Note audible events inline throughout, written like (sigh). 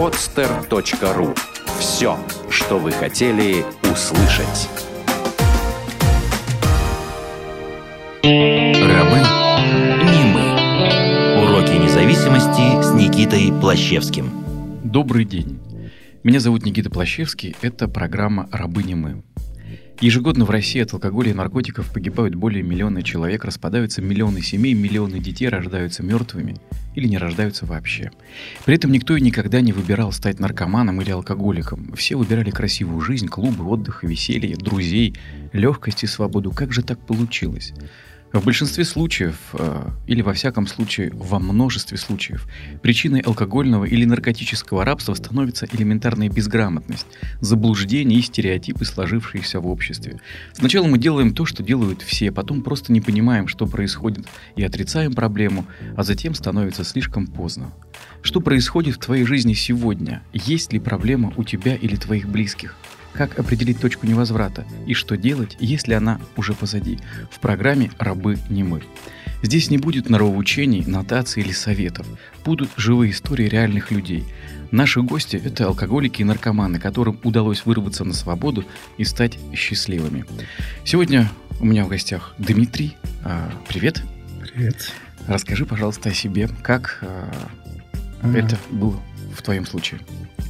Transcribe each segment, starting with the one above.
podster.ru Все, что вы хотели услышать. Рабы не мы. Уроки независимости с Никитой Плащевским. Добрый день. Меня зовут Никита Плащевский. Это программа «Рабы не мы». Ежегодно в России от алкоголя и наркотиков погибают более миллиона человек, распадаются миллионы семей, миллионы детей рождаются мертвыми или не рождаются вообще. При этом никто и никогда не выбирал стать наркоманом или алкоголиком. Все выбирали красивую жизнь, клубы, отдых веселье, друзей, легкость и свободу. Как же так получилось? В большинстве случаев, э, или во всяком случае во множестве случаев, причиной алкогольного или наркотического рабства становится элементарная безграмотность, заблуждение и стереотипы, сложившиеся в обществе. Сначала мы делаем то, что делают все, потом просто не понимаем, что происходит, и отрицаем проблему, а затем становится слишком поздно. Что происходит в твоей жизни сегодня? Есть ли проблема у тебя или твоих близких? Как определить точку невозврата и что делать, если она уже позади? В программе «Рабы не мы». Здесь не будет норовоучений, нотаций или советов. Будут живые истории реальных людей. Наши гости – это алкоголики и наркоманы, которым удалось вырваться на свободу и стать счастливыми. Сегодня у меня в гостях Дмитрий. А, привет. Привет. Расскажи, пожалуйста, о себе. Как а, а. это было в твоем случае?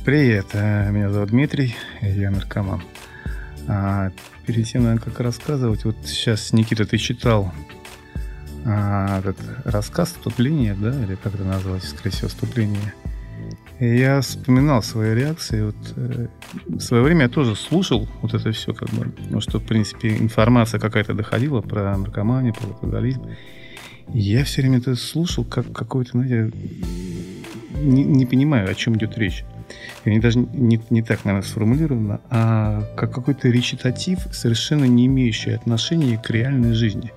Привет, э, меня зовут Дмитрий, я наркоман. А, перед тем, наверное, как рассказывать, вот сейчас, Никита, ты читал а, этот рассказ, вступление, да, или как это назвать, скорее всего, вступление. И я вспоминал свои реакции. Вот, э, в свое время я тоже слушал вот это все, как бы, ну, что, в принципе, информация какая-то доходила про наркоманию, про алкоголизм. И я все время это слушал, как какой-то, знаете, не, не понимаю, о чем идет речь они даже не, не так, наверное, сформулировано, а как какой-то речитатив, совершенно не имеющий отношения к реальной жизни.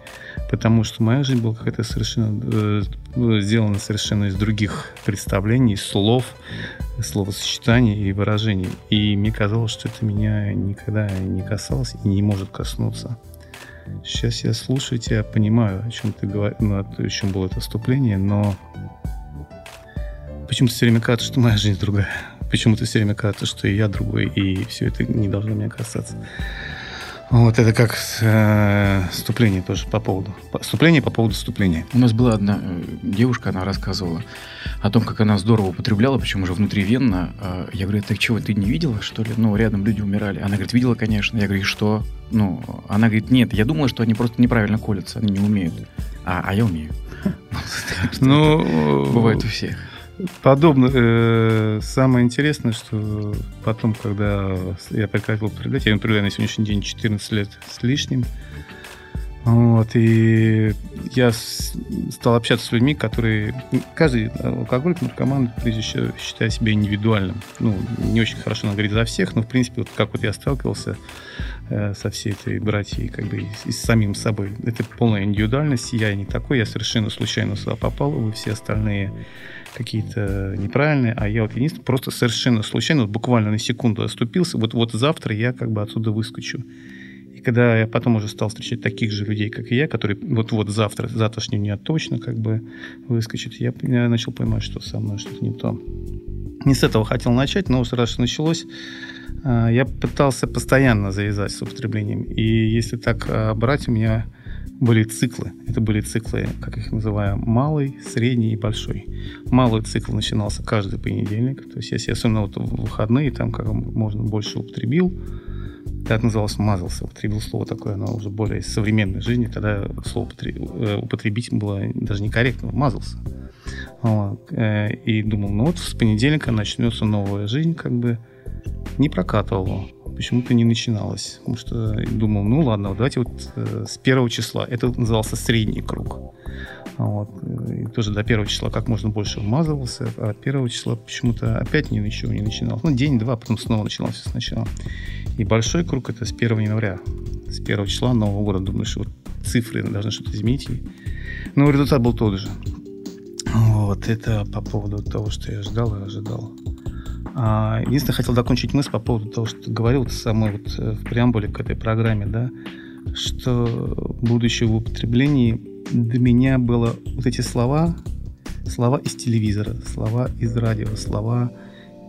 Потому что моя жизнь была какая-то совершенно э, сделана совершенно из других представлений, слов, словосочетаний и выражений. И мне казалось, что это меня никогда не касалось и не может коснуться. Сейчас я слушаю тебя, понимаю, о чем ты говоришь, ну, о чем было это вступление, но почему-то все время кажется, что моя жизнь другая почему-то все время кажется, что и я другой, и все это не должно меня касаться. Вот это как э, вступление тоже по поводу. Вступление по поводу вступления. У нас была одна э, девушка, она рассказывала о том, как она здорово употребляла, причем уже внутривенно. Э, я говорю, так чего, ты не видела, что ли? Ну, рядом люди умирали. Она говорит, видела, конечно. Я говорю, и что? Ну, она говорит, нет, я думала, что они просто неправильно колятся, они не умеют. А, а я умею. (laughs) Ну, бывает у всех. Подобно. Э, самое интересное, что потом, когда я прекратил употреблять, я употребляю на сегодняшний день 14 лет с лишним, вот, и я стал общаться с людьми, которые... Каждый алкоголик, наркоман, прежде всего, считает себя индивидуальным. Ну, не очень хорошо нам говорить за всех, но, в принципе, вот как вот я сталкивался э, со всей этой братьей, как бы, и, и с самим собой. Это полная индивидуальность, я не такой, я совершенно случайно сюда попал, вы все остальные какие-то неправильные, а я вот единственное, просто совершенно случайно, вот буквально на секунду оступился, вот, вот завтра я как бы отсюда выскочу. И когда я потом уже стал встречать таких же людей, как и я, которые вот-вот завтра, завтрашнего дня точно как бы выскочат, я, я начал понимать, что со мной что-то не то. Не с этого хотел начать, но сразу началось, а, я пытался постоянно завязать с употреблением. И если так а, брать, у меня были циклы. Это были циклы, как их называем, малый, средний и большой. Малый цикл начинался каждый понедельник. То есть, если особенно вот в выходные, там как можно больше употребил, это называлось «мазался». Употребил слово такое, оно уже более современной жизни, тогда слово э, употребить было даже некорректно, «мазался». Э, и думал, ну вот с понедельника начнется новая жизнь, как бы не прокатывал почему-то не начиналось. Потому что думал, ну ладно, вот давайте вот э, с первого числа. Это назывался средний круг. Вот. И тоже до первого числа как можно больше вмазывался, а первого числа почему-то опять ни ничего не начиналось. Ну, день-два, потом снова начиналось все сначала. И большой круг это с 1 января. С первого числа Нового года. Думаешь, вот цифры должны что-то изменить. Но результат был тот же. Вот, это по поводу того, что я ждал и ожидал. А, единственное, хотел закончить мысль по поводу того, что говорил самой вот э, в преамбуле к этой программе, да, что будущее в употреблении для меня было вот эти слова, слова из телевизора, слова из радио, слова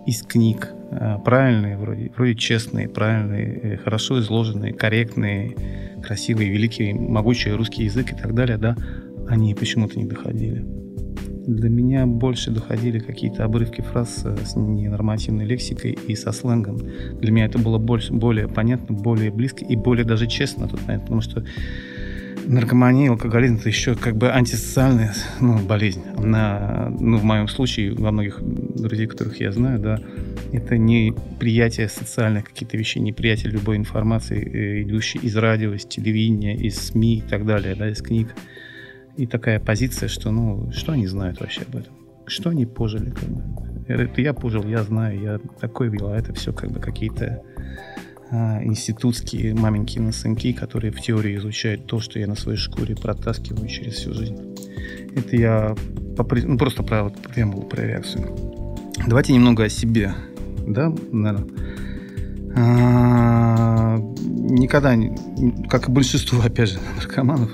из книг, э, правильные, вроде, вроде честные, правильные, э, хорошо изложенные, корректные, красивые, великие, могучий русский язык и так далее, да, они почему-то не доходили. Для меня больше доходили какие-то обрывки фраз с ненормативной лексикой и со сленгом. Для меня это было больше, более понятно, более близко и более даже честно на тот момент, потому что наркомания, алкоголизм это еще как бы антисоциальная ну, болезнь. Она, ну, в моем случае, во многих друзей, которых я знаю, да, это не приятие социальных каких-то вещей, не приятие любой информации, э, идущей из радио, из телевидения, из СМИ и так далее, да, из книг. И такая позиция, что, ну, что они знают вообще об этом? Что они пожили, как бы? Это я пожил, я знаю, я такой видел, а это все как бы какие-то а, институтские маменькины сынки, которые в теории изучают то, что я на своей шкуре протаскиваю через всю жизнь. Это я по, ну, просто про вот, преамбулу, про реакцию. Давайте немного о себе. Да, наверное. А, никогда, как и большинство, (laughs) опять же, наркоманов,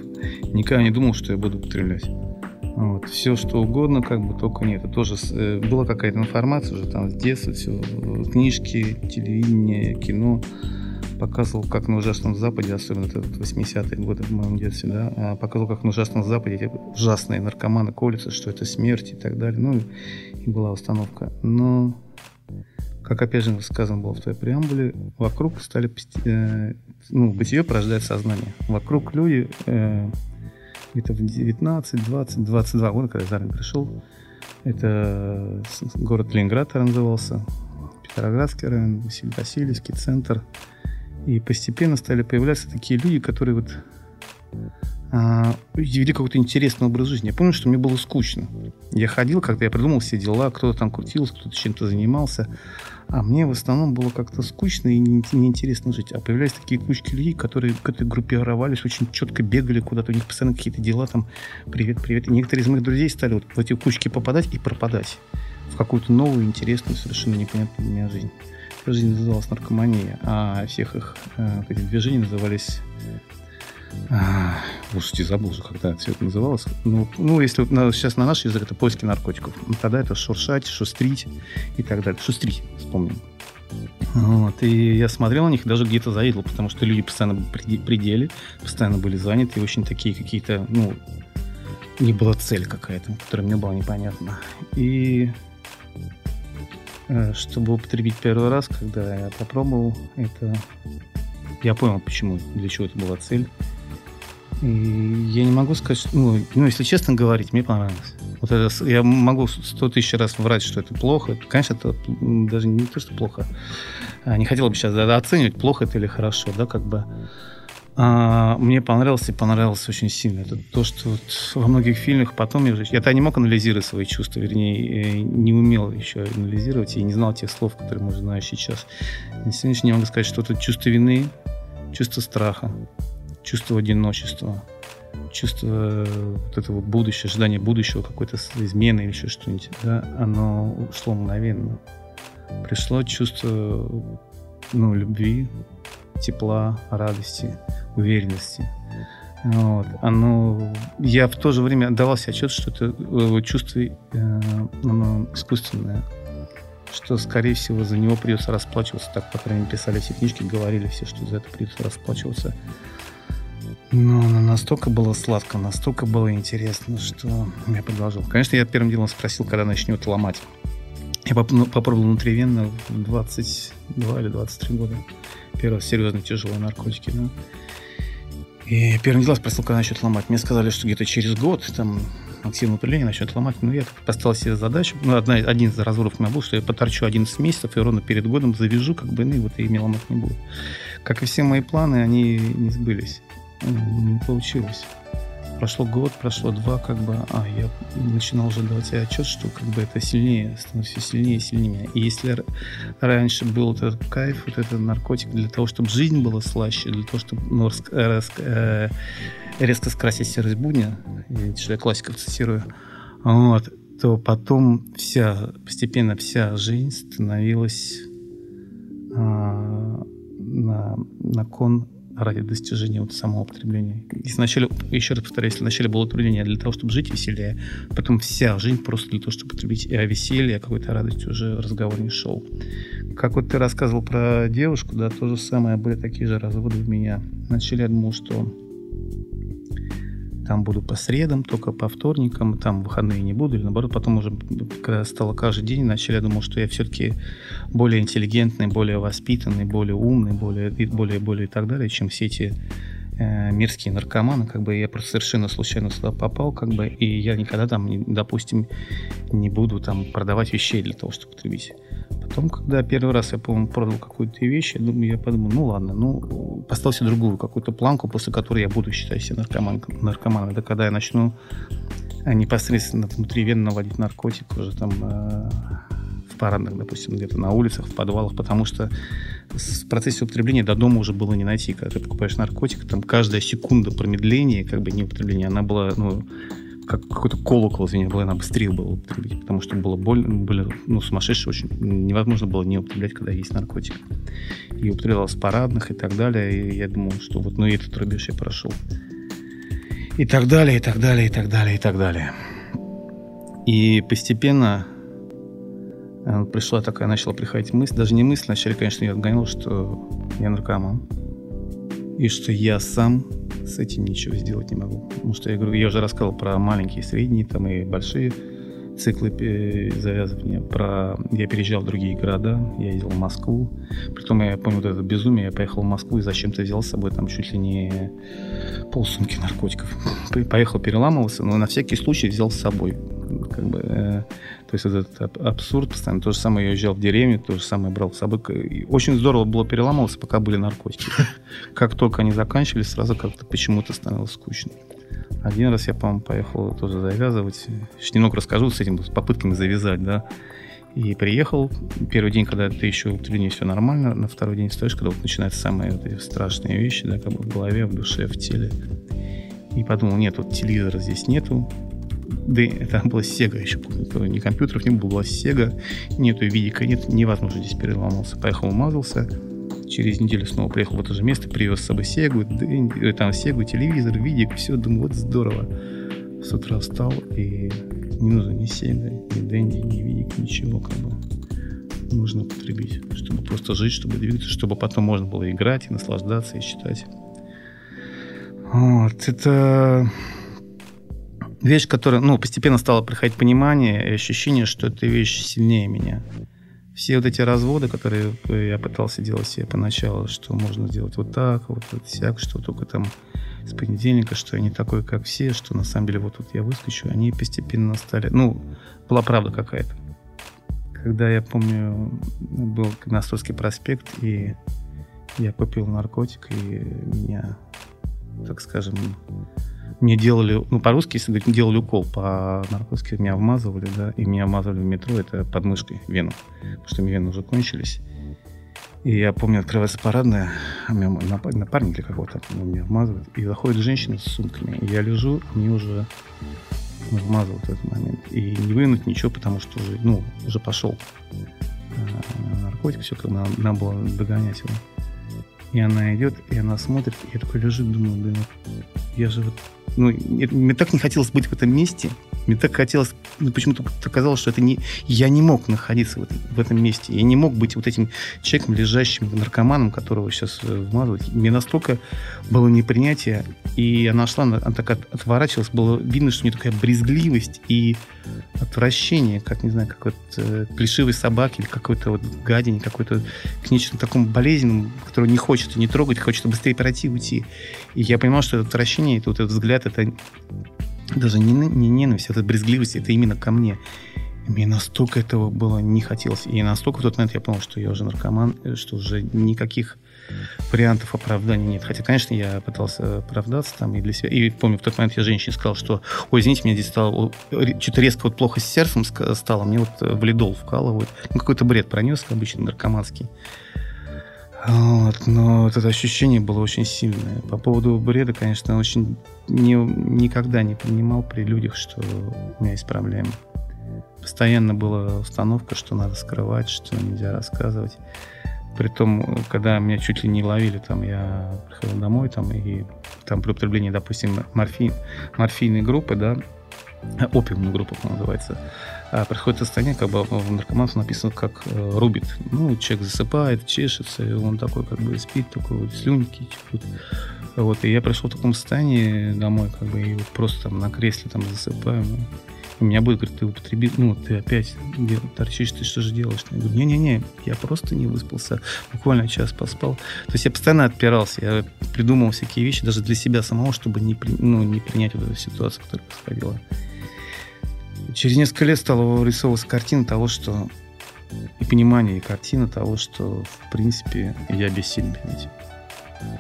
никогда не думал, что я буду употреблять. Вот. Все, что угодно, как бы только нет. Это тоже э, была какая-то информация уже там с детства, все, книжки, телевидение, кино. Показывал, как на ужасном Западе, особенно это 80-е годы в моем детстве, да, а показывал, как на ужасном Западе эти ужасные наркоманы колются, что это смерть и так далее. Ну, и была установка. Но, как опять же сказано было в твоей преамбуле, вокруг стали, э, ну, бытие порождает сознание. Вокруг люди э, где-то в 19, 20, 22 года, когда Зарин пришел. Это город Ленинград назывался, Петроградский район, Васильевский центр. И постепенно стали появляться такие люди, которые вот а, вели какой-то интересный образ жизни. Я помню, что мне было скучно. Я ходил, когда я придумал все дела, кто-то там крутился, кто-то чем-то занимался. А мне в основном было как-то скучно и неинтересно жить. А появлялись такие кучки людей, которые к этой группировались, очень четко бегали куда-то, у них постоянно какие-то дела там, привет, привет. И некоторые из моих друзей стали вот в эти кучки попадать и пропадать в какую-то новую, интересную, совершенно непонятную для меня жизнь. Жизнь называлась наркомания, а всех их э, эти движения назывались а, слушайте, забыл уже, когда все это называлось. Ну, ну если вот на, сейчас на наш язык это поиски наркотиков. Ну, тогда это шуршать, шустрить и так далее. Шустрить, вспомним. Вот, и я смотрел на них, даже где-то завидовал, потому что люди постоянно при пределе, постоянно были заняты, и очень такие какие-то, ну, не была цель какая-то, которая мне была непонятна. И э, чтобы употребить первый раз, когда я попробовал, это я понял, почему, для чего это была цель. Я не могу сказать, что, ну, ну, если честно говорить, мне понравилось. Вот это, я могу сто тысяч раз врать, что это плохо. Конечно, это даже не то, что плохо. А, не хотел бы сейчас оценивать, плохо это или хорошо, да, как бы. А, мне понравилось и понравилось очень сильно. Это то, что вот во многих фильмах потом я уже... Я-то не мог анализировать свои чувства, вернее, э, не умел еще анализировать и не знал тех слов, которые мы знаю сейчас. На сегодняшний день могу сказать, что это чувство вины, чувство страха, чувство одиночества, чувство вот этого будущего, ожидания будущего, какой-то измены или еще что-нибудь, да, оно ушло мгновенно. Пришло чувство ну, любви, тепла, радости, уверенности. Вот. Оно, я в то же время отдавал себе отчет, что это э, чувство э, оно искусственное, что, скорее всего, за него придется расплачиваться. Так, по крайней мере, писали все книжки, говорили все, что за это придется расплачиваться. Но настолько было сладко, настолько было интересно, что я предложил. Конечно, я первым делом спросил, когда начнет ломать. Я ну, попробовал внутривенно в 22 или 23 года. Первый серьезно тяжелые наркотики, да. И первым делом спросил, когда начнет ломать. Мне сказали, что где-то через год там активное употребление начнет ломать. Ну, я поставил себе задачу. Ну, одна, один из разборов у меня был, что я поторчу 11 месяцев и ровно перед годом завяжу, как бы, ну, и вот и мне ломать не будет. Как и все мои планы, они не сбылись не получилось. Прошло год, прошло два, как бы, а я начинал уже давать себе отчет, что как бы это сильнее, становится все сильнее и сильнее. И если раньше был этот кайф, вот этот наркотик для того, чтобы жизнь была слаще, для того, чтобы ну, рас, рас, э, резко скрасить серость будня, что я классиков цитирую, вот, то потом вся, постепенно вся жизнь становилась а, на, на кон ради достижения вот самого употребления. И вначале, еще раз повторяю, если вначале было употребление для того, чтобы жить веселее, потом вся жизнь просто для того, чтобы потребить и о веселье, о какой-то радости уже разговор не шел. Как вот ты рассказывал про девушку, да, то же самое, были такие же разводы у меня. Вначале я думал, что там буду по средам, только по вторникам, там выходные не буду, или наоборот, потом уже, когда стало каждый день, вначале я думал, что я все-таки более интеллигентный, более воспитанный, более умный, более, более, более и так далее, чем все эти э, мирские наркоманы, как бы я просто совершенно случайно сюда попал, как бы, и я никогда там, допустим, не буду там продавать вещей для того, чтобы потребить. Потом, когда первый раз я, по-моему, продал какую-то вещь, я, думаю, я подумал, ну ладно, ну, поставил себе другую какую-то планку, после которой я буду считать себя наркоман, наркоманом. Это когда я начну э, непосредственно внутривенно вводить наркотик уже там э, в парадных, допустим, где-то на улицах, в подвалах, потому что в процессе употребления до дома уже было не найти. Когда ты покупаешь наркотик, там каждая секунда промедления, как бы не употребления, она была, ну, как какой-то колокол, извини, было, она быстрее было употребить, потому что было больно, были, ну, сумасшедшие очень, невозможно было не употреблять, когда есть наркотик. И употреблял с парадных и так далее, и я думал, что вот, ну, и этот рубеж я прошел. И так далее, и так далее, и так далее, и так далее. И постепенно э, пришла такая, начала приходить мысль, даже не мысль, вначале, конечно, я отгонял, что я наркоман, и что я сам с этим ничего сделать не могу. Потому что я говорю, я уже рассказывал про маленькие, средние там и большие циклы завязывания. Про... Я переезжал в другие города, я ездил в Москву. Притом я помню вот это безумие, я поехал в Москву и зачем-то взял с собой там чуть ли не полсумки наркотиков. Поехал, переламывался, но на всякий случай взял с собой. Как бы, э, то есть этот абсурд постоянно. То же самое я уезжал в деревню, то же самое брал с собой. И очень здорово было переламываться, пока были наркотики. (laughs) Как только они заканчивались, сразу как-то почему-то становилось скучно. Один раз я, по-моему, поехал тоже завязывать. Сейчас немного расскажу с этим, с попытками завязать, да. И приехал. Первый день, когда ты еще в длине все нормально, на второй день стоишь, когда вот начинаются самые вот эти страшные вещи, да, как бы в голове, в душе, в теле. И подумал, нет, вот телевизора здесь нету, да это была Sega еще, ни компьютеров не было, была Sega, нету видика, нет, невозможно здесь переломался. Поехал, умазался, через неделю снова приехал в это же место, привез с собой Сегу, э, там Сегу, телевизор, видик, все, думаю, вот здорово. С утра встал, и не нужно ни Сега, ни Дэнди, ни видик, ничего, как бы нужно потребить, чтобы просто жить, чтобы двигаться, чтобы потом можно было играть и наслаждаться, и читать. Вот, это вещь, которая, ну, постепенно стало приходить понимание и ощущение, что эта вещь сильнее меня все вот эти разводы, которые я пытался делать себе поначалу, что можно сделать вот так, вот, вот всяк, что только там с понедельника, что я не такой, как все, что на самом деле вот тут я выскочу, они постепенно стали... Ну, была правда какая-то. Когда я помню, был Настурский проспект, и я купил наркотик, и меня, так скажем, мне делали, ну, по-русски, если говорить, делали укол, по-наркотски меня вмазывали, да, и меня вмазывали в метро, это подмышкой вену, потому что вены уже кончились. И я помню, открывается парадная, а меня напарник или какого-то меня вмазывает, и заходит женщина с сумками, и я лежу, мне уже вмазал в этот момент. И не вынуть ничего, потому что уже, ну, уже пошел а, наркотик, все, как надо, надо было догонять его. И она идет, и она смотрит, и я такой лежу, думаю, блин, я же вот ну, мне так не хотелось быть в этом месте. Мне так хотелось, ну, почему-то казалось, что это не, я не мог находиться в этом, в этом месте. Я не мог быть вот этим человеком, лежащим наркоманом, которого сейчас э, вмазывают. Мне настолько было непринятие, и она шла, она так от, отворачивалась, было видно, что у нее такая брезгливость и отвращение, как, не знаю, как вот э, плешивой собаки или какой-то вот гадине, какой-то к нечему такому болезненному, которого не хочется не трогать, хочется быстрее пройти, уйти. И я понимал, что это отвращение, это вот этот взгляд, это даже не, не ненависть, это брезгливость, это именно ко мне. мне настолько этого было не хотелось. И настолько в тот момент я понял, что я уже наркоман, э, что уже никаких вариантов оправдания нет. Хотя, конечно, я пытался оправдаться там и для себя. И помню, в тот момент я женщине сказал, что, ой, извините, мне здесь стало что-то резко вот плохо с сердцем стало, мне вот э, в лидол вкалывают. Ну, какой-то бред пронес, обычно наркоманский. Вот, но вот это ощущение было очень сильное. По поводу бреда, конечно, очень не, никогда не понимал при людях, что у меня есть проблемы. Постоянно была установка, что надо скрывать, что нельзя рассказывать. Притом, когда меня чуть ли не ловили, там я приходил домой, там, и там при употреблении, допустим, морфин, морфийной группы, да, опиумной группы, называется, а приходит состояние, как бы в наркоманах написано, как э, рубит. Ну, человек засыпает, чешется, и он такой как бы спит, такой вот слюнки текут. Вот, и я пришел в таком состоянии домой, как бы, и вот просто там на кресле там засыпаю. Ну, у меня будет, говорит, ты употребил, ну, ты опять торчишь, ты что же делаешь? Я говорю, не-не-не, я просто не выспался, буквально час поспал. То есть я постоянно отпирался, я придумывал всякие вещи даже для себя самого, чтобы не, ну, не принять вот эту ситуацию, которая происходила. Через несколько лет стала вырисовываться картина того, что и понимание, и картина того, что, в принципе, я бессилен перед этим.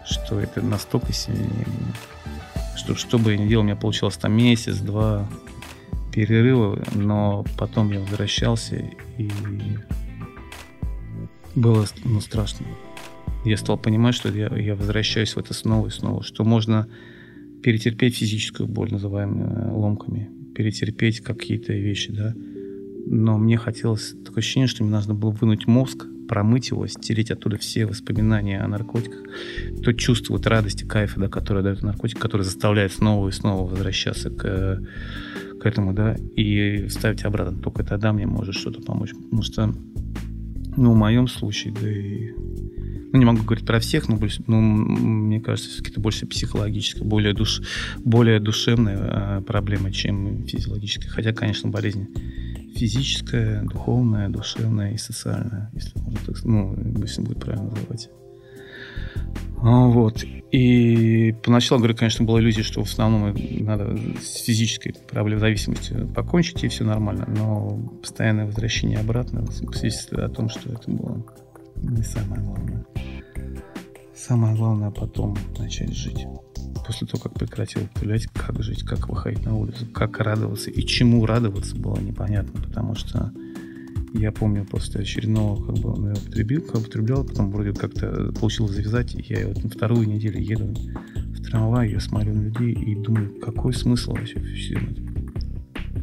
Что это настолько сильнее Что, что бы я ни делал, у меня получилось там месяц, два перерыва, но потом я возвращался, и было ну, страшно. Я стал понимать, что я, я возвращаюсь в это снова и снова, что можно перетерпеть физическую боль, называемую ломками, перетерпеть какие-то вещи, да. Но мне хотелось такое ощущение, что мне нужно было вынуть мозг, промыть его, стереть оттуда все воспоминания о наркотиках, то чувство вот радости, кайфа, да, которое дает наркотик, который заставляет снова и снова возвращаться к, к этому, да, и ставить обратно. Только тогда мне может что-то помочь. Потому что, ну, в моем случае, да и ну, не могу говорить про всех, но, ну, мне кажется, все-таки это больше психологическая, более, душ, более душевная а, проблема, чем физиологическая. Хотя, конечно, болезнь физическая, духовная, душевная и социальная, если можно так ну, если будет правильно называть. А, вот. И поначалу, говорю, конечно, была иллюзия, что в основном надо с физической проблемой зависимостью покончить, и все нормально. Но постоянное возвращение обратно свидетельствует о том, что это было не самое главное. Самое главное потом начать жить. После того, как прекратил употреблять, как жить, как выходить на улицу, как радоваться и чему радоваться было непонятно, потому что я помню после очередного, как бы, ну, я употребил, как употреблял, потом вроде как-то получилось завязать, и я вот на вторую неделю еду в трамвай, я смотрю на людей и думаю, какой смысл вообще всего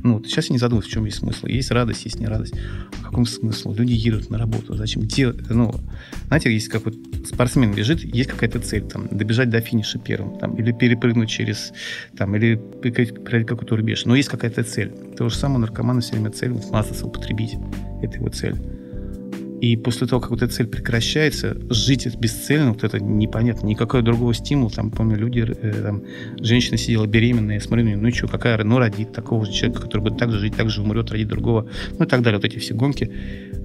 ну, вот сейчас я не задумываюсь, в чем есть смысл. Есть радость, есть не радость. В каком смысле? Люди едут на работу. Зачем? Где, ну, знаете, есть как вот спортсмен бежит, есть какая-то цель, там, добежать до финиша первым, там, или перепрыгнуть через, там, или пройти какой-то рубеж. Но есть какая-то цель. То же самое наркоманы все время цель, вот, массово употребить. Это его цель. И после того, как вот эта цель прекращается, жить бесцельно, вот это непонятно, никакой другого стимула. Там, помню, люди, э, там, женщина сидела беременная, смотрю, ну, ну что, какая, ну, родит такого же человека, который будет так же жить, так же умрет, родит другого, ну и так далее, вот эти все гонки.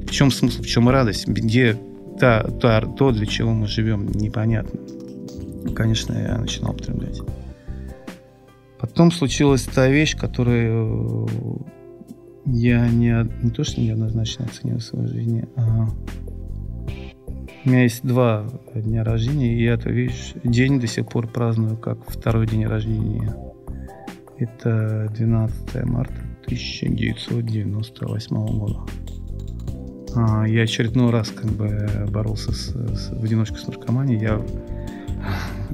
В чем смысл, в чем радость, где та, та, то, для чего мы живем, непонятно. Конечно, я начинал употреблять. Потом случилась та вещь, которая э, я не, не то, что неоднозначно оценил свою жизнь, а у меня есть два дня рождения, и это, видишь, день до сих пор праздную как второй день рождения. Это 12 марта 1998 года. А, я очередной раз как бы боролся с, с, в одиночку с наркоманией. Я...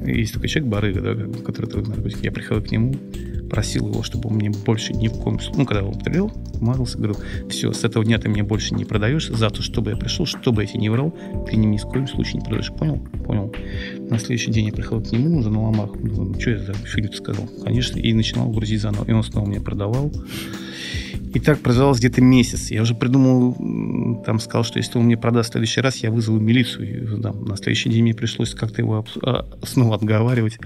Есть такой человек, барыга, да, который трудно наркотики. Я приходил к нему, просил его, чтобы он мне больше ни в коем случае, ну, когда он употребил, мазался, говорил, все, с этого дня ты мне больше не продаешь, за то, чтобы я пришел, чтобы я тебе не врал, ты ни в коем случае не продаешь. Понял? Понял. На следующий день я приходил к нему уже на ломах, ну, что я за Филипп сказал? Конечно, и начинал грузить заново. И он снова мне продавал. И так продолжалось где-то месяц. Я уже придумал, там сказал, что если он мне продаст в следующий раз, я вызову милицию. И, да, на следующий день мне пришлось как-то его а, снова отговаривать.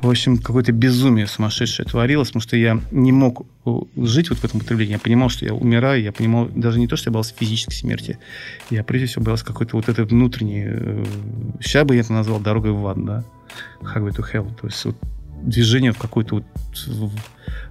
В общем, какое-то безумие сумасшедшее творилось, потому что я не мог э, жить вот в этом употреблении. Я понимал, что я умираю, я понимал даже не то, что я боялся физической смерти, я прежде всего боялся какой-то вот этой внутренней... Э, сейчас бы я это назвал дорогой в ад, да? Highway to hell. То есть вот движение в какое-то вот в,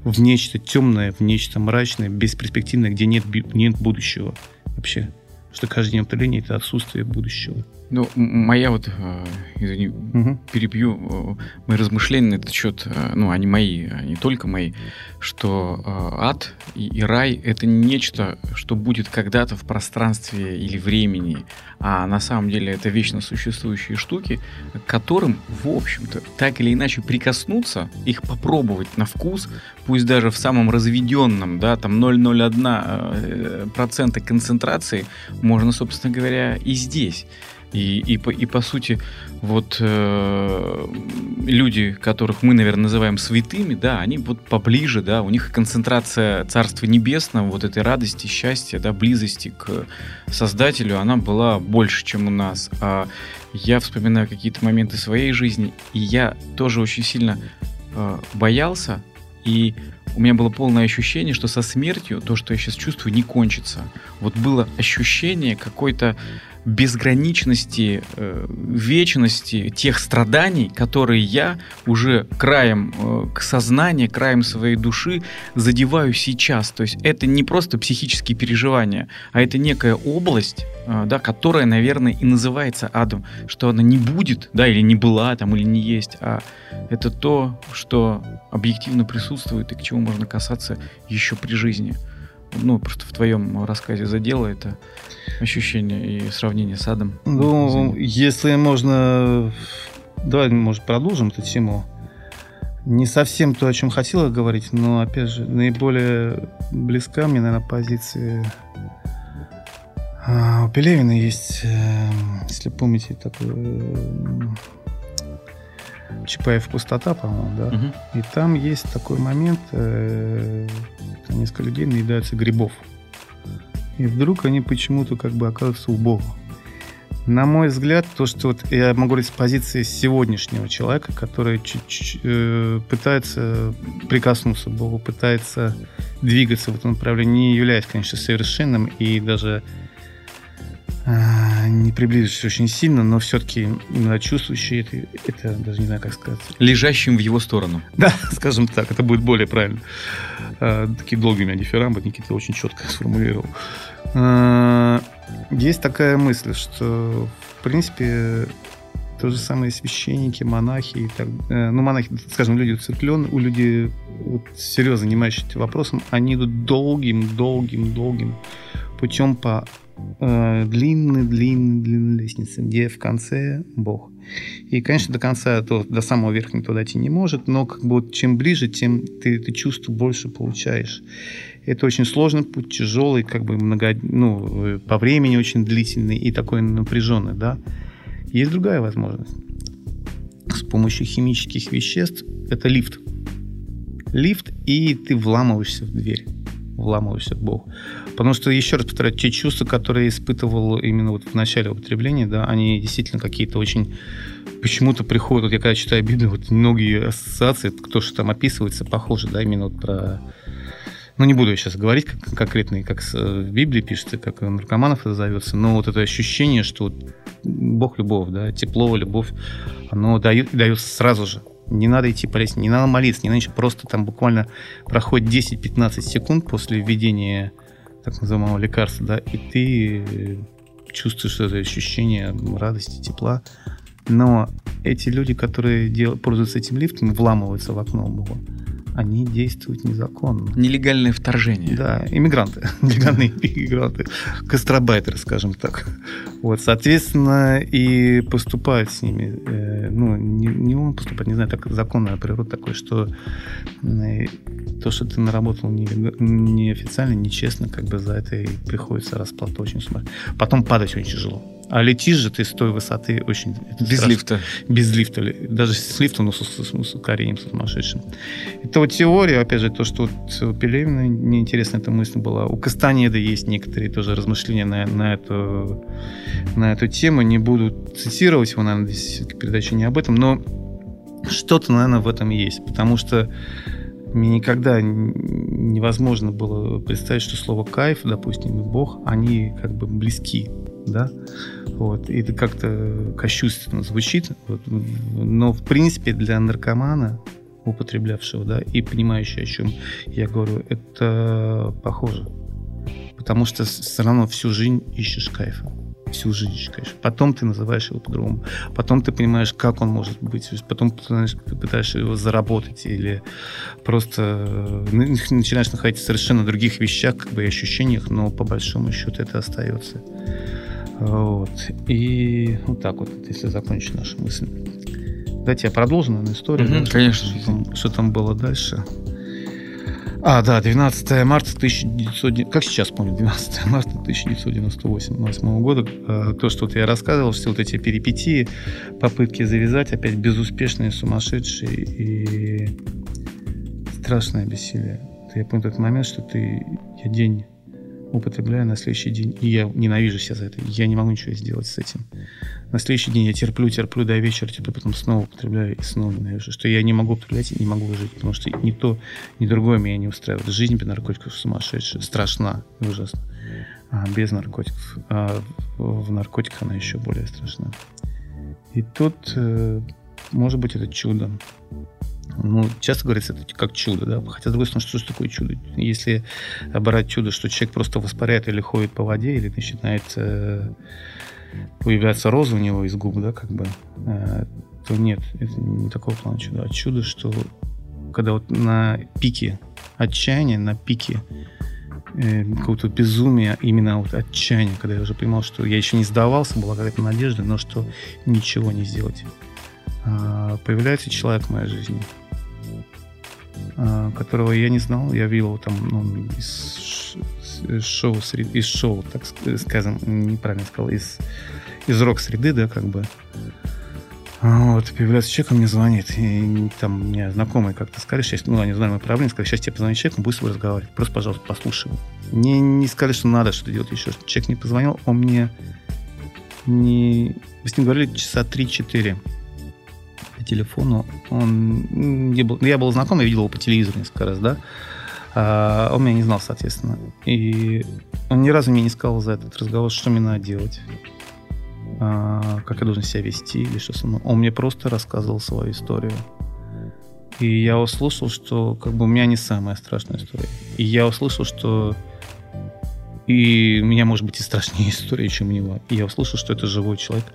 в нечто темное, в нечто мрачное, бесперспективное, где нет, нет будущего вообще. Что каждый день это отсутствие будущего. Ну, моя вот, э, извини, угу. перебью, э, мои размышления на этот счет, э, ну, они мои, а не только мои, что ад и, и рай — это нечто, что будет когда-то в пространстве или времени, а на самом деле это вечно существующие штуки, к которым, в общем-то, так или иначе прикоснуться, их попробовать на вкус, пусть даже в самом разведенном, да, там 0,01% концентрации, можно, собственно говоря, и здесь. И, и, по, и по сути, вот э, люди, которых мы, наверное, называем святыми, да, они вот поближе, да, у них концентрация Царства Небесного, вот этой радости, счастья, да, близости к Создателю, она была больше, чем у нас. А я вспоминаю какие-то моменты своей жизни, и я тоже очень сильно э, боялся, и у меня было полное ощущение, что со смертью то, что я сейчас чувствую, не кончится. Вот было ощущение какой-то безграничности, э, вечности тех страданий, которые я уже краем э, к сознания, краем своей души задеваю сейчас. То есть это не просто психические переживания, а это некая область, э, да, которая, наверное, и называется адом, что она не будет, да, или не была там, или не есть, а это то, что объективно присутствует и к чему можно касаться еще при жизни. Ну, просто в твоем рассказе задело это ощущение и сравнение с адом? Ну, если можно... Давай, может, продолжим эту тему. Не совсем то, о чем хотела говорить, но, опять же, наиболее близка мне, наверное, позиция... А, у Пелевина есть, э, если помните, такой э, Чапаев пустота, по-моему, да. Угу. И там есть такой момент, э, несколько людей наедаются грибов. И вдруг они почему-то как бы оказываются у Бога. На мой взгляд, то, что вот я могу говорить с позиции сегодняшнего человека, который чуть-чуть э, пытается прикоснуться к Богу, пытается двигаться в этом направлении, не являясь, конечно, совершенным и даже э, не приблизившись очень сильно, но все-таки именно чувствующий это, это, даже не знаю, как сказать. Лежащим в его сторону. (laughs) Да, скажем так, это будет более правильно. Э, такие долгие у меня дифирамбы, Никита очень четко (laughs) сформулировал. Э, есть такая мысль, что, в принципе, то же самое священники, монахи, и так, э, ну, монахи, скажем, люди уцепленные, у людей вот, серьезно занимающиеся вопросом, они идут долгим, долгим, долгим путем по э, длинной, длинной, длинной лестнице, где в конце Бог. И, конечно, до конца, то, до самого верха никто дойти не может, но как бы вот чем ближе, тем ты, ты чувство больше получаешь. Это очень сложный путь, тяжелый, как бы много, ну, по времени очень длительный и такой напряженный, да. Есть другая возможность. С помощью химических веществ это лифт. Лифт, и ты вламываешься в дверь вламываешься к Богу. Потому что, еще раз повторяю, те чувства, которые я испытывал именно вот в начале употребления, да, они действительно какие-то очень почему-то приходят, вот я когда читаю Библию, вот многие ассоциации, то, что там описывается, похоже, да, именно вот про ну, не буду я сейчас говорить как, конкретно, как в Библии пишется, как наркоманов это зовется, но вот это ощущение, что Бог любовь, да, тепло, любовь, оно дает, дается сразу же. Не надо идти по лестнице, не надо молиться, не надо ничего, просто там буквально проходит 10-15 секунд после введения так называемого лекарства, да, и ты чувствуешь это ощущение радости, тепла. Но эти люди, которые дел, пользуются этим лифтом, вламываются в окно Бога они действуют незаконно. Нелегальное вторжение. Да, иммигранты, (laughs) нелегальные иммигранты, гастробайтеры, скажем так. Вот, соответственно, и поступают с ними, э, ну, не, не он поступает, не знаю, так законная природа такой, что э, то, что ты наработал неофициально, не нечестно, как бы за это и приходится расплата очень смотреть. Потом падать очень тяжело. А летишь же ты с той высоты очень... Без страшно. лифта. Без лифта. Даже с лифтом, но с, с, с ускорением сумасшедшим. Это вот теория, опять же, то, что вот у Пелевина мне интересна эта мысль была. У Кастанеда есть некоторые тоже размышления на, на, эту, на эту тему. Не буду цитировать его, наверное, здесь передача не об этом, но что-то, наверное, в этом есть. Потому что мне никогда невозможно было представить, что слово кайф, допустим, и Бог, они как бы близки, да, вот, и это как-то кощунственно звучит, вот, но в принципе для наркомана, употреблявшего, да, и понимающего, о чем я говорю, это похоже, потому что все равно всю жизнь ищешь кайфа всю жизнь, конечно. Потом ты называешь его по-другому. Потом ты понимаешь, как он может быть. Потом знаешь, ты пытаешься его заработать или просто э, начинаешь находиться в совершенно других вещах, как бы и ощущениях, но по большому счету это остается. Вот. И вот так вот, если закончить нашу мысль. Давайте я продолжу, наверное, историю. Угу, да, конечно. Что там, что там было дальше. А, да, 12 марта 1900... Как сейчас помню, 12 (laughs) марта 1998 года. Э, то, что вот я рассказывал, все вот эти перипетии, попытки завязать, опять безуспешные, сумасшедшие и страшное бессилие. Я помню тот момент, что ты... Я день употребляю на следующий день, и я ненавижу себя за это. Я не могу ничего сделать с этим. На следующий день я терплю, терплю до вечера, терплю, потом снова употребляю и снова ненавижу. Что я не могу употреблять и не могу жить, потому что ни то, ни другое меня не устраивает. Жизнь без наркотиков сумасшедшая, страшна и ужасна. А без наркотиков. А в наркотиках она еще более страшна. И тут, э, может быть, это чудо. Ну, часто говорится, это как чудо, да. Хотя, с другой стороны, что же такое чудо? Если брать чудо, что человек просто воспаряет или ходит по воде, или начинает э, появляться роза у него из губ, да, как бы, э, то нет, это не такого плана чудо. А чудо, что когда вот на пике отчаяния, на пике э, какого-то безумия, именно вот отчаяния, когда я уже понимал, что я еще не сдавался, была какая-то надежда, но что ничего не сделать. Э, появляется человек в моей жизни – которого я не знал. Я видел там ну, из, шоу, из шоу, так скажем, неправильно сказал, из, из рок-среды, да, как бы. Вот, появляется человек, он мне звонит, и там мне знакомые как-то сказали, сейчас, ну, они знали мои проблемы, сказали, сейчас тебе позвонит человек, он будет с тобой разговаривать, просто, пожалуйста, послушай его. Мне не сказали, что надо что-то делать еще. Человек не позвонил, он мне не... Мы с ним говорили часа 3-4 по телефону. Он не был, я был знаком, я видел его по телевизору несколько раз, да. А он меня не знал, соответственно. И он ни разу мне не сказал за этот разговор, что мне надо делать, а, как я должен себя вести или что со мной. Он мне просто рассказывал свою историю. И я услышал, что как бы у меня не самая страшная история. И я услышал, что и у меня может быть и страшнее (laughs) история, чем у него. И я услышал, что это живой человек.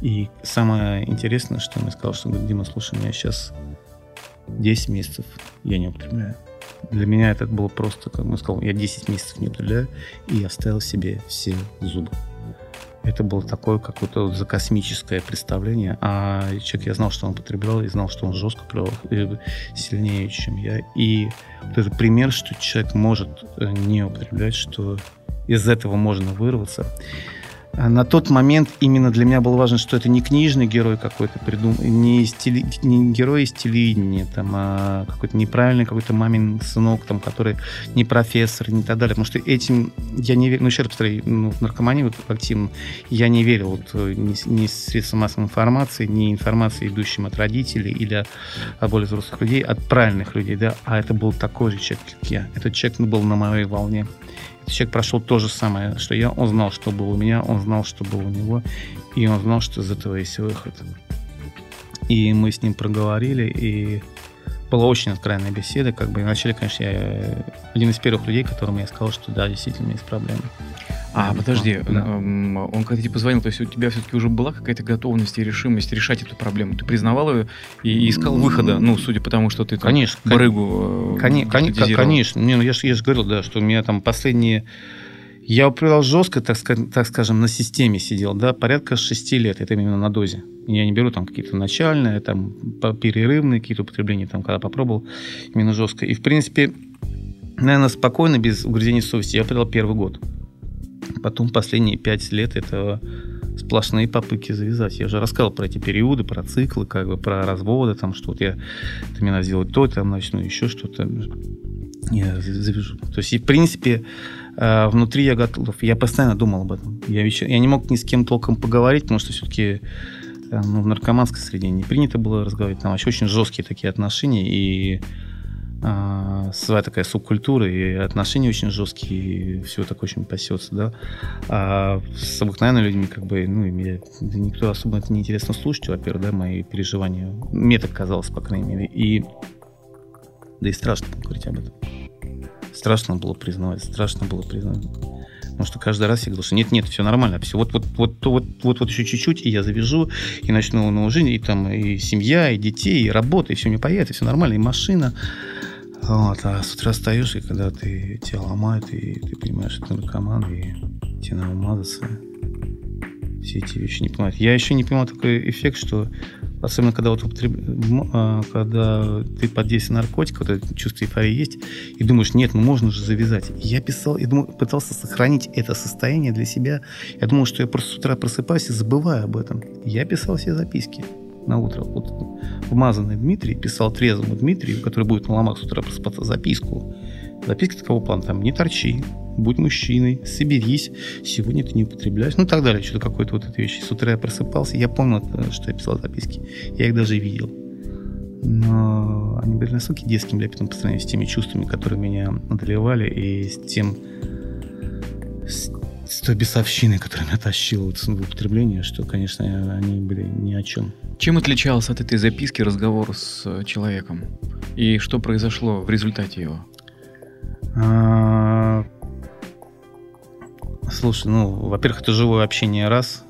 И самое интересное, что он мне сказал, что говорит, Дима, слушай, у меня сейчас 10 месяцев я не употребляю. Для меня это было просто, как он сказал, я 10 месяцев не употребляю, и я оставил себе все зубы. Это было такое какое-то закосмическое представление. А человек, я знал, что он употреблял, и знал, что он жестко плевал, сильнее, чем я. И вот этот пример, что человек может э, не употреблять, что из этого можно вырваться. А на тот момент именно для меня было важно, что это не книжный герой какой-то придум, не, стили, не герой из телевидения, там, а какой-то неправильный какой-то мамин сынок, там, который не профессор, не так далее. Потому что этим я не верю, ну, еще раз повторяю, ну, в наркомании вот, активно я не верил вот, э, ни, ни средствам массовой информации, ни информации, идущим от родителей или от более взрослых людей, от правильных людей, да, а это был такой же человек, как я. Этот человек ну, был на моей волне человек прошел то же самое, что я. Он знал, что было у меня, он знал, что было у него, и он знал, что из этого есть выход. И мы с ним проговорили, и была очень откровенная беседа. Как бы, и вначале, конечно, я один из первых людей, которым я сказал, что да, действительно есть проблемы. А, подожди, да. он когда тебе позвонил, то есть у тебя все-таки уже была какая-то готовность и решимость решать эту проблему? Ты признавал ее и искал выхода, ну, судя по тому, что ты там конечно, барыгу Конечно, конечно, конечно. Не, ну, я же я говорил, да, что у меня там последние... Я употреблял жестко, так, так скажем, на системе сидел, да, порядка шести лет, это именно на дозе. Я не беру там какие-то начальные, там, перерывные какие-то употребления, там, когда попробовал, именно жестко. И, в принципе, наверное, спокойно, без угрызений совести, я употреблял первый год. Потом последние пять лет это сплошные попытки завязать. Я уже рассказывал про эти периоды, про циклы, как бы про разводы, там, что вот я, ты мне надо сделать то, там начну еще что-то. Я завяжу. То есть, и, в принципе, э, внутри я готов. Я постоянно думал об этом. Я, еще, я не мог ни с кем толком поговорить, потому что все-таки э, ну, в наркоманской среде не принято было разговаривать. Там вообще очень жесткие такие отношения. И своя такая субкультура, и отношения очень жесткие, и все так очень пасется, да. А с обыкновенными людьми, как бы, ну, мне никто особо это не интересно слушать, во-первых, да, мои переживания. Мне так казалось, по крайней мере. И да и страшно говорить об этом. Страшно было признавать, страшно было признавать. Потому что каждый раз я говорил, что нет, нет, все нормально, все вот вот вот вот вот, вот еще чуть-чуть, и я завяжу, и начну новую жизнь, и там и семья, и детей, и работа, и все мне появится, все нормально, и машина. Вот, а с утра встаешь, и когда ты тебя ломают, и ты понимаешь, что ты наркоман, и тебе надо умазаться. Все эти вещи не понимают. Я еще не понимал такой эффект, что Особенно, когда, вот употреб... А, когда ты под действием наркотиков, вот это чувство эйфории есть, и думаешь, нет, ну можно же завязать. Я писал, я думал, пытался сохранить это состояние для себя. Я думал, что я просто с утра просыпаюсь и забываю об этом. Я писал все записки на утро. Вот вмазанный Дмитрий писал трезвому Дмитрию, который будет на ломах с утра просыпаться, записку. Записка такого плана, там, не торчи, будь мужчиной, соберись, сегодня ты не употребляешь, ну и так далее, что-то какое-то вот эти вещи. С утра я просыпался, я помнил, что я писал записки, я их даже видел. Но они были настолько детским лепетом по сравнению с теми чувствами, которые меня одолевали, и с тем, с, с той бесовщиной, которая меня тащила вот в употребление, что, конечно, они были ни о чем. Чем отличался от этой записки разговор с человеком? И что произошло в результате его? А, слушай, ну, во-первых, это живое общение раз.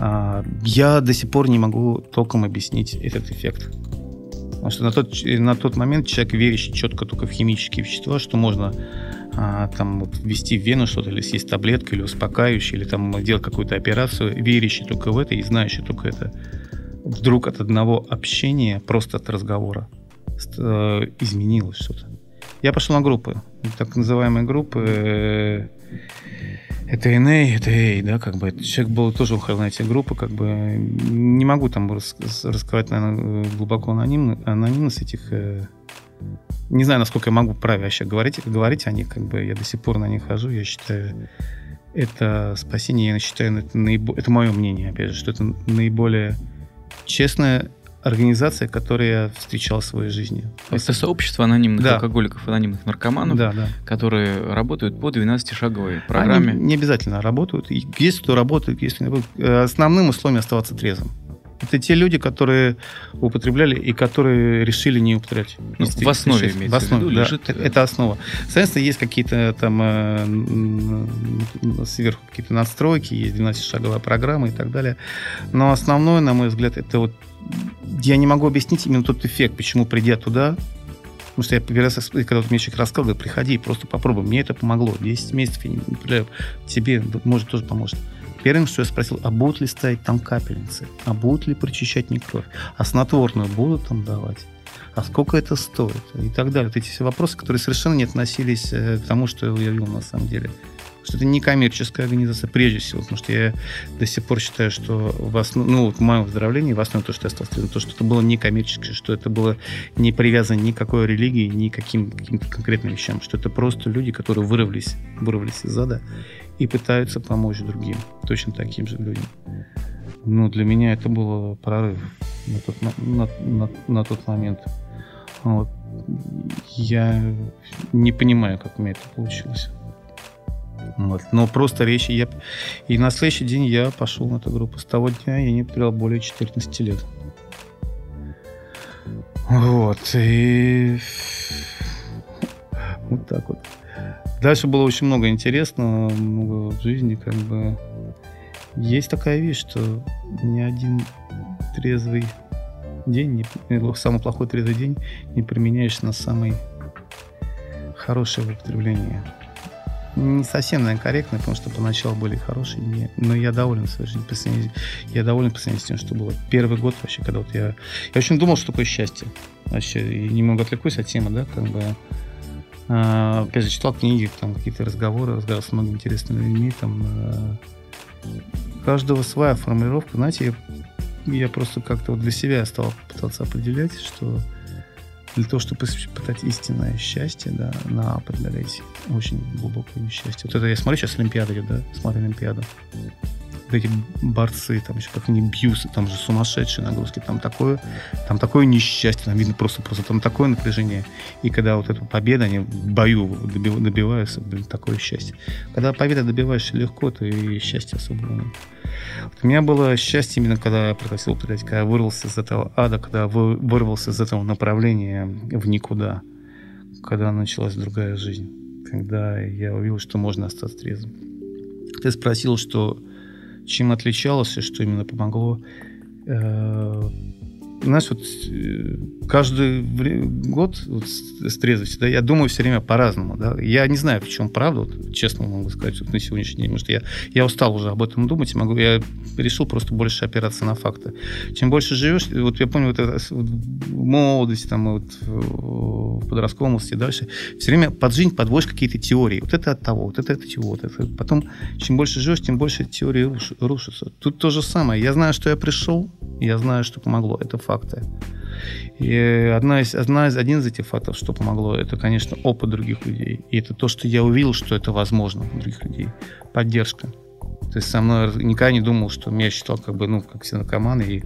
А, я до сих пор не могу толком объяснить этот эффект. Потому что на тот, на тот момент человек, верящий четко только в химические вещества, что можно а, там вот ввести в вену что-то, или съесть таблетку, или успокаивающее, или там делать какую-то операцию, верящий только в это и знающий только это, вдруг от одного общения, просто от разговора э, изменилось что-то. Я пошел на группы, так называемые группы. Э, это NA, это A, да, как бы. Человек был тоже на эти группы, как бы. Не могу там раскрывать, наверное, глубоко анонимно, анонимность этих... Э, не знаю, насколько я могу правильно вообще говорить, говорить о них, как бы. Я до сих пор на них хожу, я считаю, это спасение, я считаю, это, наибо... это мое мнение, опять же, что это наиболее честное организация, которую я встречал в своей жизни. Это сообщество анонимных да. алкоголиков, анонимных наркоманов, да, да. которые работают по 12-шаговой программе. Они не обязательно работают. Есть кто работает, если э, основным условием оставаться трезвым. Это те люди, которые употребляли и которые решили не употреблять. Ну, в основе имеется в основе, в виду, да, лежит... Это основа. Соответственно, есть какие-то там э, сверху какие-то настройки, есть 12-шаговая программа и так далее. Но основное, на мой взгляд, это вот я не могу объяснить именно тот эффект, почему придя туда, Потому что я первый раз, когда вот мне человек рассказал, говорю, приходи, просто попробуй. Мне это помогло. 10 месяцев, я не представляю, тебе, может, тоже поможет. Первым, что я спросил, а будут ли ставить там капельницы? А будут ли прочищать не кровь? А снотворную будут там давать? А сколько это стоит? И так далее. Вот эти все вопросы, которые совершенно не относились э, к тому, что я видел на самом деле что это не коммерческая организация прежде всего, потому что я до сих пор считаю, что в основ... ну, в моем выздоровлении в основе то, что я стал студентом, то, что это было не коммерческое, что это было не привязано ни к какой религии, ни к каким, каким-то конкретным вещам, что это просто люди, которые вырвались, вырвались из ада и пытаются помочь другим, точно таким же людям. Ну, для меня это было прорыв на тот, на, на, на тот момент. Вот. Я не понимаю, как у меня это получилось. Вот. Но просто речь... Я... И на следующий день я пошел на эту группу. С того дня я не потерял более 14 лет. Вот. И... Вот так вот. Дальше было очень много интересного, много в жизни, как бы. Есть такая вещь, что ни один трезвый день, не, самый плохой трезвый день не применяешь на самый хорошее употребление не совсем, наверное, корректно, потому что поначалу были хорошие дни, но я доволен своей жизнью. По я доволен по с тем, что было. Первый год вообще, когда вот я... Я очень думал, что такое счастье. Вообще, и немного отвлекусь от темы, да, как бы... Же, читал книги, там какие-то разговоры, разговаривал с многими интересными людьми, там... А, каждого своя формулировка, знаете, я, я просто как-то вот для себя стал пытаться определять, что для того, чтобы испытать истинное счастье, да, надо преодолеть очень глубокое несчастье. Вот это я смотрю сейчас Олимпиаду, да, смотрю Олимпиаду. Эти борцы, там еще как они бьются, там же сумасшедшие нагрузки, там такое, там такое несчастье, там видно просто, просто там такое напряжение. И когда вот эта победа, они в бою добиваются, блин, такое счастье. Когда победа добиваешься легко, то и счастья особо нет. Вот у меня было счастье именно, когда я прекратил употреблять, когда я вырвался из этого ада, когда вырвался из этого направления в никуда, когда началась другая жизнь, когда я увидел, что можно остаться трезвым. Ты спросил, что чем отличалось и что именно помогло. Э, знаешь, вот э, каждый год вот, с трезвости, да, я думаю все время по-разному, да. Я не знаю, в чем правда, вот, честно могу сказать, вот, на сегодняшний день, потому что я, я устал уже об этом думать, могу, я решил просто больше опираться на факты. Чем больше живешь, вот я помню, вот, это, вот в молодости, там, вот, в подростковом возрасте, дальше, все время под жизнь подводишь какие-то теории. Вот это от того, вот это от чего, вот это. Потом, чем больше живешь, тем больше теории руш, рушатся. Тут то же самое. Я знаю, что я пришел, я знаю, что помогло. Это факты. И одна из, одна из, один из этих фактов, что помогло, это, конечно, опыт других людей. И это то, что я увидел, что это возможно у других людей. Поддержка. То есть со мной никогда не думал, что меня считал как бы, ну, как все наркоманы, и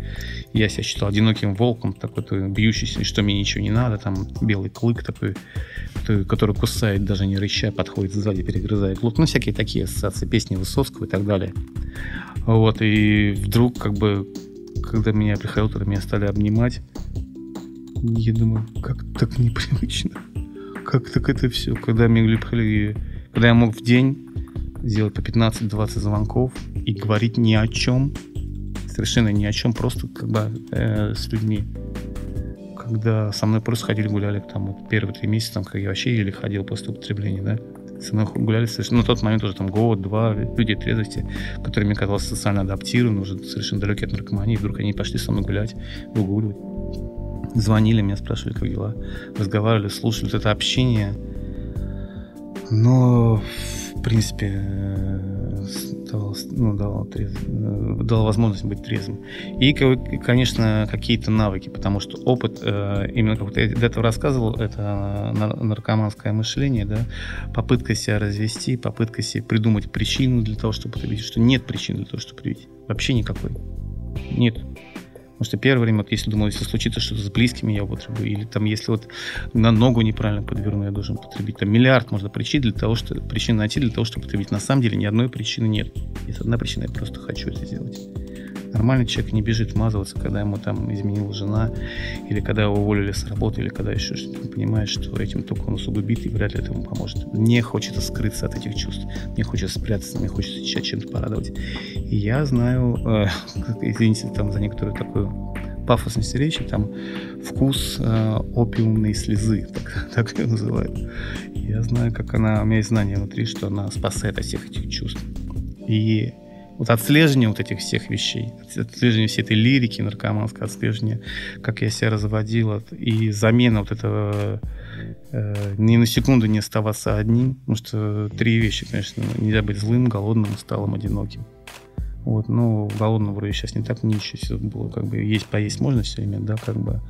я себя считал одиноким волком, такой бьющийся, что мне ничего не надо, там белый клык такой, который кусает, даже не рыча, подходит сзади, перегрызает лук. Ну, всякие такие ассоциации, песни Высоцкого и так далее. Вот, и вдруг, как бы, когда меня приходил, когда меня стали обнимать, я думаю, как так непривычно. Как так это все? Когда мне когда я мог в день сделать по 15-20 звонков и говорить ни о чем, совершенно ни о чем, просто как бы э, с людьми. Когда со мной просто ходили, гуляли там вот, первые три месяца, там, как я вообще еле ходил после употребления, да, со мной гуляли совершенно, на тот момент уже там год, два, люди трезвости, которые мне казалось социально адаптированы, уже совершенно далекие от наркомании, вдруг они пошли со мной гулять, выгуливать. Звонили, меня спрашивали, как дела, разговаривали, слушали, вот это общение. Но в принципе, э, дал, ну, дал, трезв, э, дал возможность быть трезвым. И, конечно, какие-то навыки, потому что опыт, э, именно как я до этого рассказывал, это наркоманское мышление, да, попытка себя развести, попытка себе придумать причину для того, чтобы потребить, что нет причины для того, чтобы потребить. Вообще никакой. Нет. Потому что первое время, вот если думал, если случится что-то с близкими, я употреблю. Или там, если вот на ногу неправильно подверну, я должен потребить. Там миллиард можно причин для того, что причин найти для того, чтобы потребить. На самом деле ни одной причины нет. Есть одна причина, я просто хочу это сделать. Нормальный человек не бежит вмазываться, когда ему там изменила жена, или когда его уволили с работы, или когда еще что-то. Он понимает, что этим только он усугубит и вряд ли это ему поможет. Мне хочется скрыться от этих чувств, мне хочется спрятаться, мне хочется сейчас чем-то порадовать. И я знаю, э, (laughs) извините там за некоторую такую пафосность речи, там вкус э, опиумной слезы, (laughs) так, так ее называют. Я знаю, как она, у меня есть знание внутри, что она спасает от всех этих чувств. И вот отслеживание вот этих всех вещей, отслеживание всей этой лирики наркоманской, отслеживание, как я себя разводил, и замена вот этого э, ни на секунду не оставаться одним, потому что три вещи, конечно, нельзя быть злым, голодным, усталым, одиноким. Вот, ну, голодным вроде сейчас не так ничего, было как бы есть поесть можно все время, да, как бы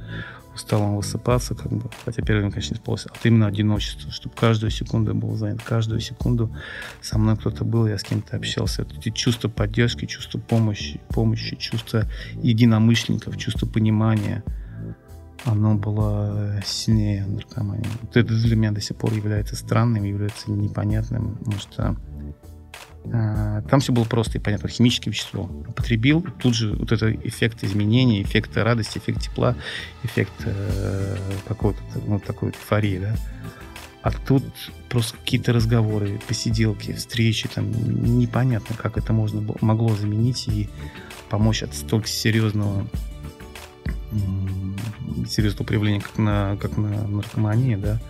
стал он высыпаться, как бы, хотя первый день, конечно, не спался, а вот именно одиночество, чтобы каждую секунду был занят, каждую секунду со мной кто-то был, я с кем-то общался. Эти чувства поддержки, чувство помощи, помощи, чувство единомышленников, чувство понимания, оно было сильнее наркомании. Вот это для меня до сих пор является странным, является непонятным, потому что там все было просто и понятно. Химическое вещество употребил, тут же вот этот эффект изменения, эффект радости, эффект тепла, эффект э, какой-то, ну, такой эйфории, да. А тут просто какие-то разговоры, посиделки, встречи, там непонятно, как это можно было, могло заменить и помочь от столько серьезного серьезного проявления, как на, как на наркомании, да,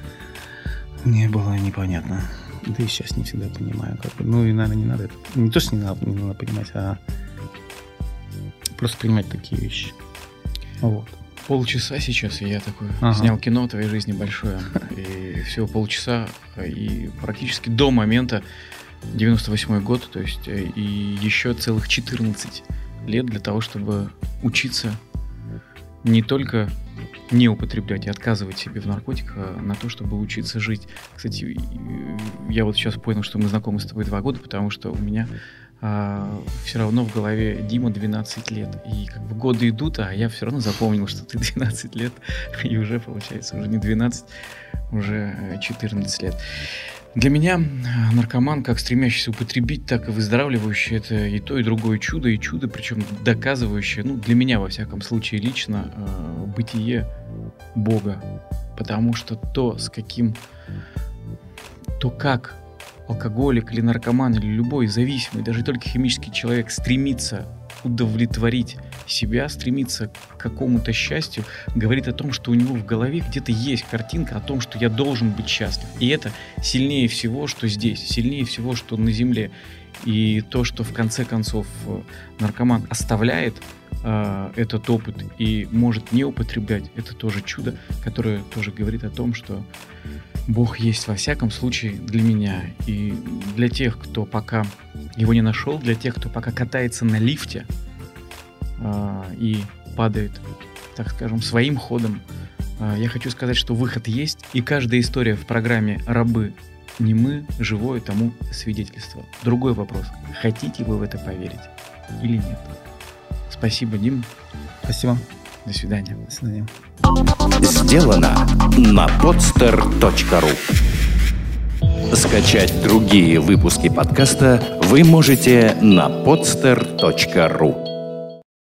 не было непонятно. Да и сейчас не всегда понимаю. Как бы. Ну и, наверное, не надо это. Не то, что не надо, не надо понимать, а просто принимать такие вещи. Вот. Полчаса сейчас, и я такой ага. снял кино твоей жизни большое. И всего полчаса, и практически до момента 98 год, то есть э, и еще целых 14 лет для того, чтобы учиться не только не употреблять и отказывать себе в наркотиках а на то, чтобы учиться жить. Кстати, я вот сейчас понял, что мы знакомы с тобой два года, потому что у меня а, все равно в голове Дима 12 лет. И как бы годы идут, а я все равно запомнил, что ты (laughs) 12 лет, и уже получается уже не 12, уже 14 лет. Для меня э, наркоман, как стремящийся употребить, так и выздоравливающий, это и то, и другое чудо, и чудо, причем доказывающее, ну, для меня, во всяком случае, лично, э, бытие Бога. Потому что то, с каким, то как алкоголик или наркоман или любой зависимый, даже только химический человек стремится удовлетворить себя, стремится к какому-то счастью, говорит о том, что у него в голове где-то есть картинка о том, что я должен быть счастлив. И это сильнее всего, что здесь, сильнее всего, что на Земле. И то, что в конце концов э, наркоман оставляет э, этот опыт и может не употреблять, это тоже чудо, которое тоже говорит о том, что Бог есть во всяком случае для меня. И для тех, кто пока его не нашел, для тех, кто пока катается на лифте и падает, так скажем, своим ходом, э, я хочу сказать, что выход есть, и каждая история в программе «Рабы не мы, живое тому свидетельство. Другой вопрос. Хотите вы в это поверить или нет? Спасибо, Дим. Спасибо. До свидания. До свидания. Сделано на podster.ru Скачать другие выпуски подкаста вы можете на podster.ru